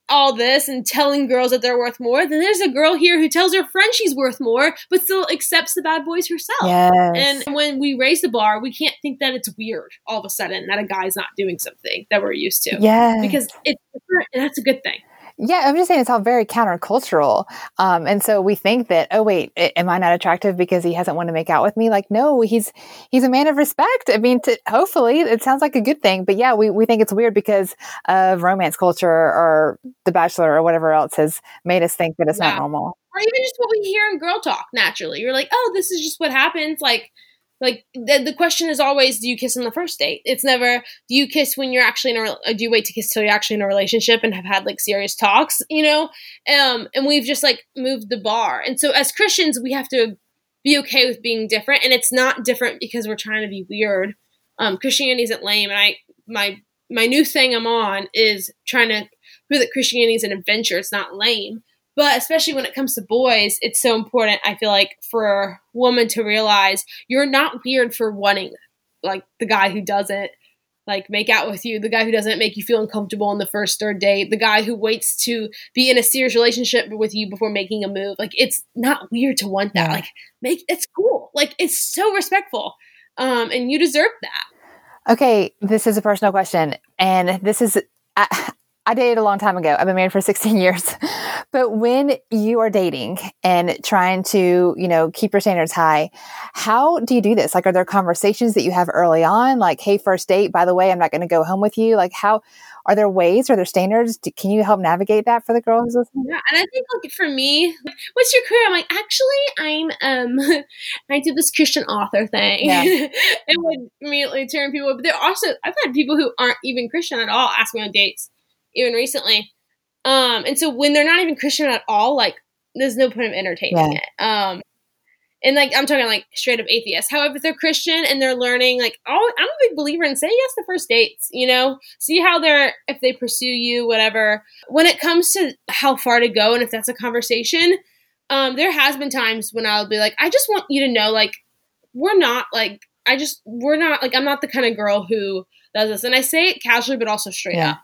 all this and telling girls that they're worth more, then there's a girl here who tells her friend she's worth more, but still accepts the bad boys herself. Yes. And when we raise the bar, we can't think that it's weird all of a sudden that a guy's not doing something that we're used to. Yeah. Because it's different and that's a good thing. Yeah, I'm just saying it's all very countercultural. Um, and so we think that, oh wait, am I not attractive because he hasn't wanted to make out with me? Like, no, he's he's a man of respect. I mean, to, hopefully it sounds like a good thing. But yeah, we, we think it's weird because of romance culture or The Bachelor or whatever else has made us think that it's yeah. not normal. Or even just what we hear in girl talk naturally. You're like, oh, this is just what happens. Like like the, the question is always do you kiss on the first date? It's never do you kiss when you're actually in a do you wait to kiss till you're actually in a relationship and have had like serious talks you know? Um and we've just like moved the bar. And so as christians we have to be okay with being different. And it's not different because we're trying to be weird. Um christianity isn't lame. And i my my new thing i'm on is trying to prove that christianity is an adventure. It's not lame but especially when it comes to boys, it's so important, I feel like, for women to realize you're not weird for wanting like the guy who doesn't like make out with you, the guy who doesn't make you feel uncomfortable on the first third date, the guy who waits to be in a serious relationship with you before making a move. Like it's not weird to want that. Yeah. Like make it's cool. Like it's so respectful. Um and you deserve that. Okay, this is a personal question. and this is I, I dated a long time ago. I've been married for 16 years. But when you are dating and trying to, you know, keep your standards high, how do you do this? Like, are there conversations that you have early on? Like, hey, first date, by the way, I'm not going to go home with you. Like, how are there ways, are there standards? Do, can you help navigate that for the girl who's listening? Yeah, and I think like for me, what's your career? I'm like, actually, I'm um, I do this Christian author thing, yeah. and would immediately turn people. But there also, I've had people who aren't even Christian at all ask me on dates, even recently. Um, and so when they're not even Christian at all, like there's no point of entertaining yeah. it. Um, and like I'm talking like straight up atheists. However, if they're Christian and they're learning, like oh, I'm a big believer in say yes to first dates. You know, see how they're if they pursue you, whatever. When it comes to how far to go and if that's a conversation, um, there has been times when I'll be like, I just want you to know, like, we're not like I just we're not like I'm not the kind of girl who does this, and I say it casually but also straight yeah. up.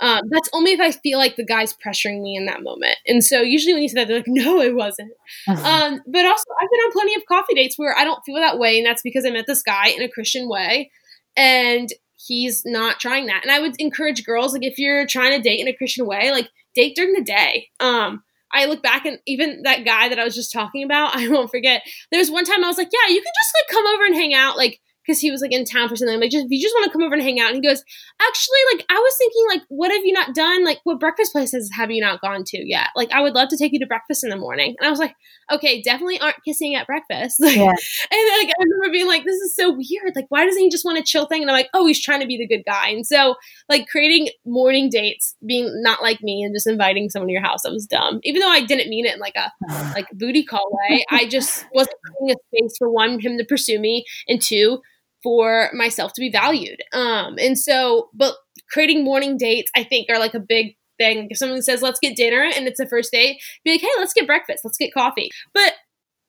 Um, that's only if I feel like the guy's pressuring me in that moment. And so usually when you say that, they're like, no, it wasn't. Uh-huh. Um, but also, I've been on plenty of coffee dates where I don't feel that way. And that's because I met this guy in a Christian way. And he's not trying that. And I would encourage girls, like, if you're trying to date in a Christian way, like, date during the day. Um, I look back and even that guy that I was just talking about, I won't forget. There was one time I was like, yeah, you can just like come over and hang out. Like, because he was like in town for something. I'm like, just if you just want to come over and hang out, and he goes, actually, like I was thinking, like, what have you not done? Like, what breakfast places have you not gone to yet? Like, I would love to take you to breakfast in the morning. And I was like, okay, definitely aren't kissing at breakfast. yeah. and like I remember being like, this is so weird. Like, why doesn't he just want a chill thing? And I'm like, oh, he's trying to be the good guy. And so like creating morning dates, being not like me, and just inviting someone to your house, that was dumb. Even though I didn't mean it in like a like booty call way, I just wasn't creating a space for one him to pursue me, and two for myself to be valued. Um, and so, but creating morning dates, I think, are like a big thing. If someone says, let's get dinner and it's the first date, be like, hey, let's get breakfast, let's get coffee. But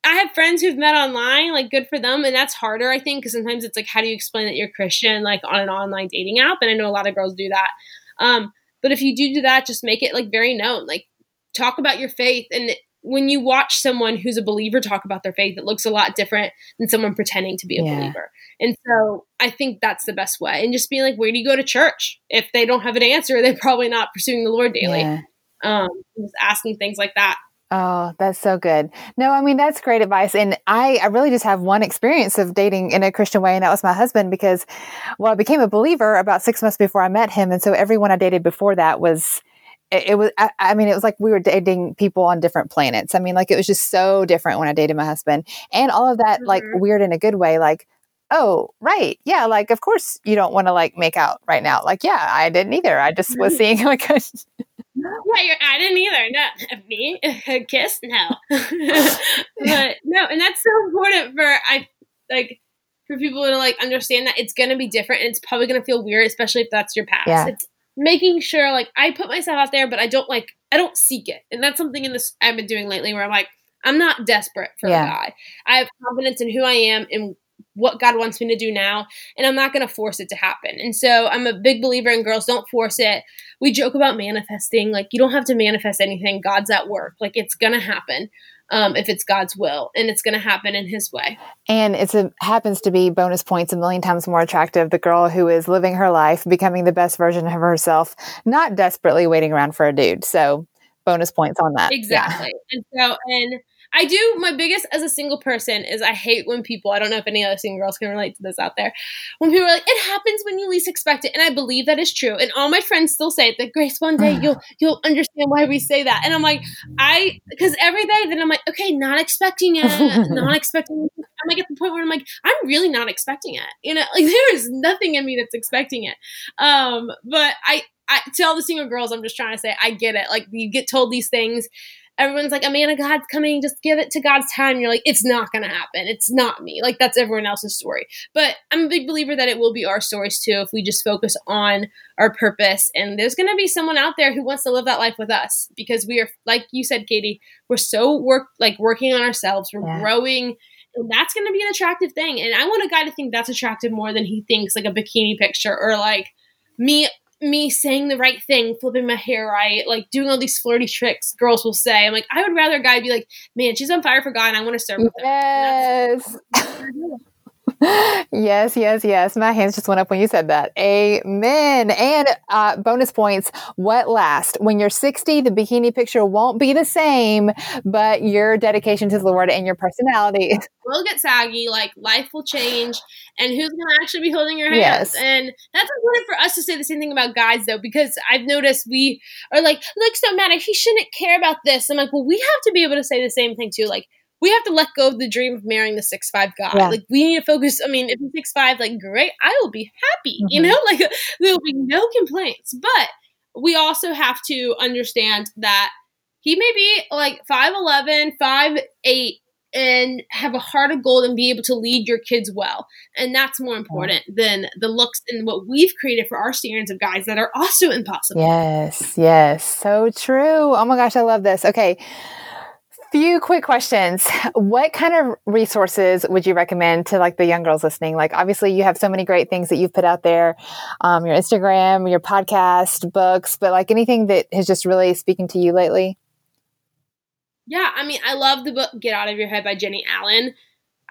I have friends who've met online, like good for them. And that's harder, I think, because sometimes it's like, how do you explain that you're Christian, like on an online dating app? And I know a lot of girls do that. Um, but if you do do that, just make it like very known, like talk about your faith and when you watch someone who's a believer talk about their faith, it looks a lot different than someone pretending to be a yeah. believer. And so I think that's the best way. And just being like, where do you go to church? If they don't have an answer, they're probably not pursuing the Lord daily. Yeah. Um, just asking things like that. Oh, that's so good. No, I mean, that's great advice. And I, I really just have one experience of dating in a Christian way, and that was my husband because, well, I became a believer about six months before I met him. And so everyone I dated before that was it, it was I, I, mean it was like we were dating people on different planets i mean like it was just so different when i dated my husband and all of that mm-hmm. like weird in a good way like oh right yeah like of course you don't want to like make out right now like yeah i didn't either i just was seeing like a yeah, I didn't either. No, me a kiss, no. but no, and that's so important for I like for people to like understand that it's gonna be different and it's probably gonna feel weird, especially if that's your past. Yeah. It's making sure like I put myself out there, but I don't like I don't seek it, and that's something in this I've been doing lately where I'm like I'm not desperate for yeah. a guy. I have confidence in who I am and what God wants me to do now, and I'm not going to force it to happen. And so I'm a big believer in girls don't force it. We joke about manifesting, like you don't have to manifest anything. God's at work, like it's going to happen um, if it's God's will, and it's going to happen in His way. And it happens to be bonus points a million times more attractive. The girl who is living her life, becoming the best version of herself, not desperately waiting around for a dude. So bonus points on that. Exactly. Yeah. And so, and I do. My biggest as a single person is I hate when people. I don't know if any other single girls can relate to this out there. When people are like, "It happens when you least expect it," and I believe that is true. And all my friends still say it. That Grace, one day you'll you'll understand why we say that. And I'm like, I because every day then I'm like, okay, not expecting it, not expecting. It. I'm like at the point where I'm like, I'm really not expecting it. You know, like there is nothing in me that's expecting it. Um, but I I tell the single girls, I'm just trying to say, I get it. Like you get told these things everyone's like, a man of God's coming, just give it to God's time. You're like, it's not going to happen. It's not me. Like, that's everyone else's story. But I'm a big believer that it will be our stories too if we just focus on our purpose. And there's going to be someone out there who wants to live that life with us because we are, like you said, Katie, we're so work, like working on ourselves, we're yeah. growing. And that's going to be an attractive thing. And I want a guy to think that's attractive more than he thinks like a bikini picture or like me me saying the right thing, flipping my hair right, like doing all these flirty tricks girls will say. I'm like, I would rather a guy be like, man, she's on fire for God and I want to serve with her. Yes. Yes, yes, yes. My hands just went up when you said that. Amen. And uh, bonus points what last? When you're 60, the bikini picture won't be the same, but your dedication to the Lord and your personality will get saggy. Like life will change, and who's going to actually be holding your hands? Yes. And that's important for us to say the same thing about guys, though, because I've noticed we are like, look so mad. He shouldn't care about this. I'm like, well, we have to be able to say the same thing too. Like, we have to let go of the dream of marrying the six five guy. Yeah. Like we need to focus. I mean, if he's six five, like great, I will be happy. Mm-hmm. You know, like there'll be no complaints. But we also have to understand that he may be like 5'11, 5'8, and have a heart of gold and be able to lead your kids well. And that's more important than the looks and what we've created for our standards of guys that are also impossible. Yes, yes. So true. Oh my gosh, I love this. Okay few quick questions. What kind of resources would you recommend to like the young girls listening? Like, obviously, you have so many great things that you've put out there, um, your Instagram, your podcast, books, but like anything that has just really speaking to you lately. Yeah, I mean, I love the book "Get Out of Your Head" by Jennie Allen.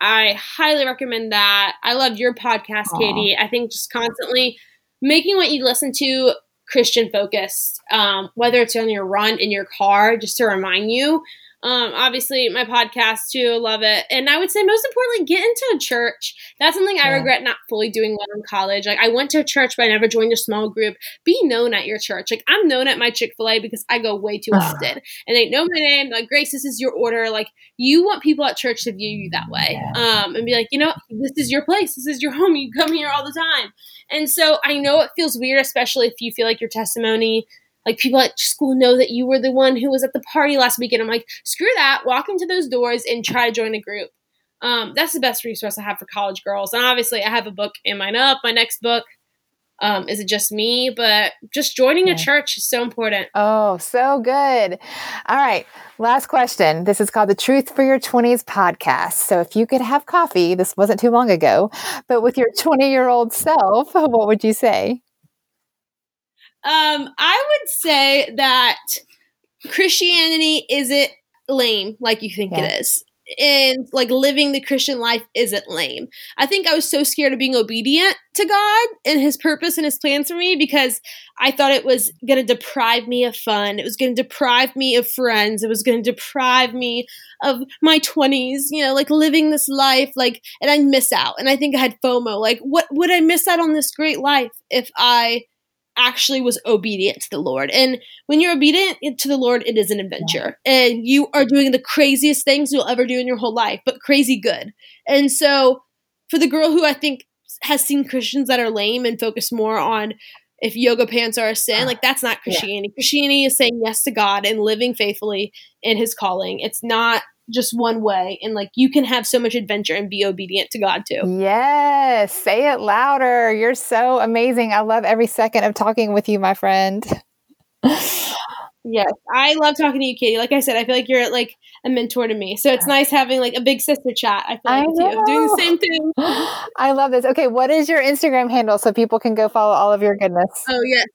I highly recommend that. I love your podcast, Aww. Katie. I think just constantly making what you listen to Christian focused, um, whether it's on your run in your car, just to remind you um, obviously, my podcast too, love it. And I would say, most importantly, get into a church. That's something I regret not fully doing well in college. Like, I went to a church, but I never joined a small group. Be known at your church. Like, I'm known at my Chick fil A because I go way too often. And they know my name. Like, Grace, this is your order. Like, you want people at church to view you that way um, and be like, you know, this is your place. This is your home. You come here all the time. And so I know it feels weird, especially if you feel like your testimony like people at school know that you were the one who was at the party last weekend. I'm like, screw that. Walk into those doors and try to join a group. Um, that's the best resource I have for college girls. And obviously, I have a book in mine up. My next book um, is it just me? But just joining yeah. a church is so important. Oh, so good. All right. Last question. This is called the Truth for Your 20s podcast. So if you could have coffee, this wasn't too long ago, but with your 20 year old self, what would you say? Um, I would say that Christianity isn't lame like you think yeah. it is. And like living the Christian life isn't lame. I think I was so scared of being obedient to God and his purpose and his plans for me because I thought it was going to deprive me of fun. It was going to deprive me of friends. It was going to deprive me of my 20s, you know, like living this life like and I'd miss out. And I think I had FOMO. Like what would I miss out on this great life if I actually was obedient to the Lord. And when you're obedient to the Lord, it is an adventure. And you are doing the craziest things you'll ever do in your whole life, but crazy good. And so for the girl who I think has seen Christians that are lame and focus more on if yoga pants are a sin, like that's not Christianity. Yeah. Christianity is saying yes to God and living faithfully in his calling. It's not just one way and like you can have so much adventure and be obedient to God too. Yes, say it louder. You're so amazing. I love every second of talking with you, my friend. yes, I love talking to you, Katie. Like I said, I feel like you're like a mentor to me. So it's nice having like a big sister chat. I feel like I with you, doing the same thing. I love this. Okay, what is your Instagram handle so people can go follow all of your goodness? Oh yes,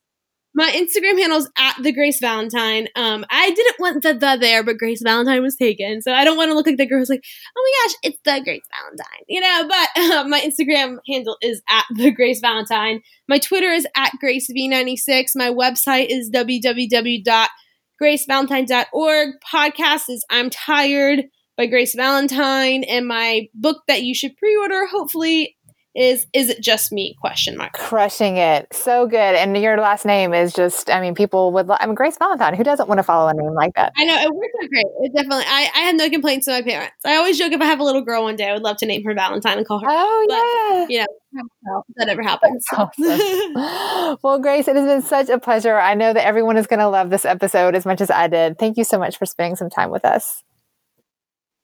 my Instagram handle is at the Grace Valentine. Um, I didn't want the the there, but Grace Valentine was taken, so I don't want to look like the girl who's like, oh my gosh, it's the Grace Valentine, you know. But uh, my Instagram handle is at the Grace Valentine. My Twitter is at Grace V96. My website is www.gracevalentine.org. Podcast is I'm Tired by Grace Valentine, and my book that you should pre-order, hopefully is is it just me? Question mark. Crushing it. So good. And your last name is just i mean people would i mean grace valentine who doesn't want to follow a name like that? I know it works out great. It definitely i i have no complaints to my parents. I always joke if i have a little girl one day i would love to name her valentine and call her oh but, yeah. you know that ever happens. Awesome. well grace it has been such a pleasure. I know that everyone is going to love this episode as much as i did. Thank you so much for spending some time with us.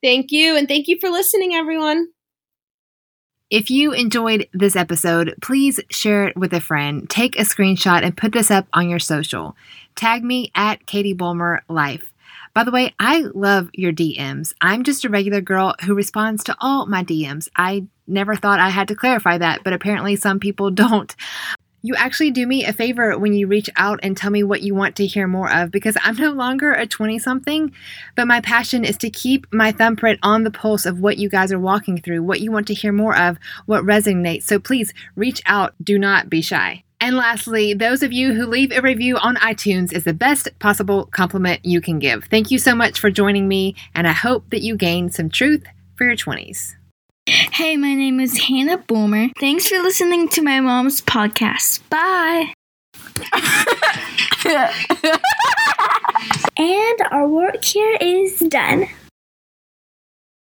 Thank you and thank you for listening everyone if you enjoyed this episode, please share it with a friend. Take a screenshot and put this up on your social. Tag me at Katie Bulmer Life. By the way, I love your DMs. I'm just a regular girl who responds to all my DMs. I never thought I had to clarify that, but apparently some people don't. You actually do me a favor when you reach out and tell me what you want to hear more of because I'm no longer a 20 something, but my passion is to keep my thumbprint on the pulse of what you guys are walking through, what you want to hear more of, what resonates. So please reach out. Do not be shy. And lastly, those of you who leave a review on iTunes is the best possible compliment you can give. Thank you so much for joining me, and I hope that you gain some truth for your 20s. Hey, my name is Hannah Bulmer. Thanks for listening to my mom's podcast. Bye. and our work here is done.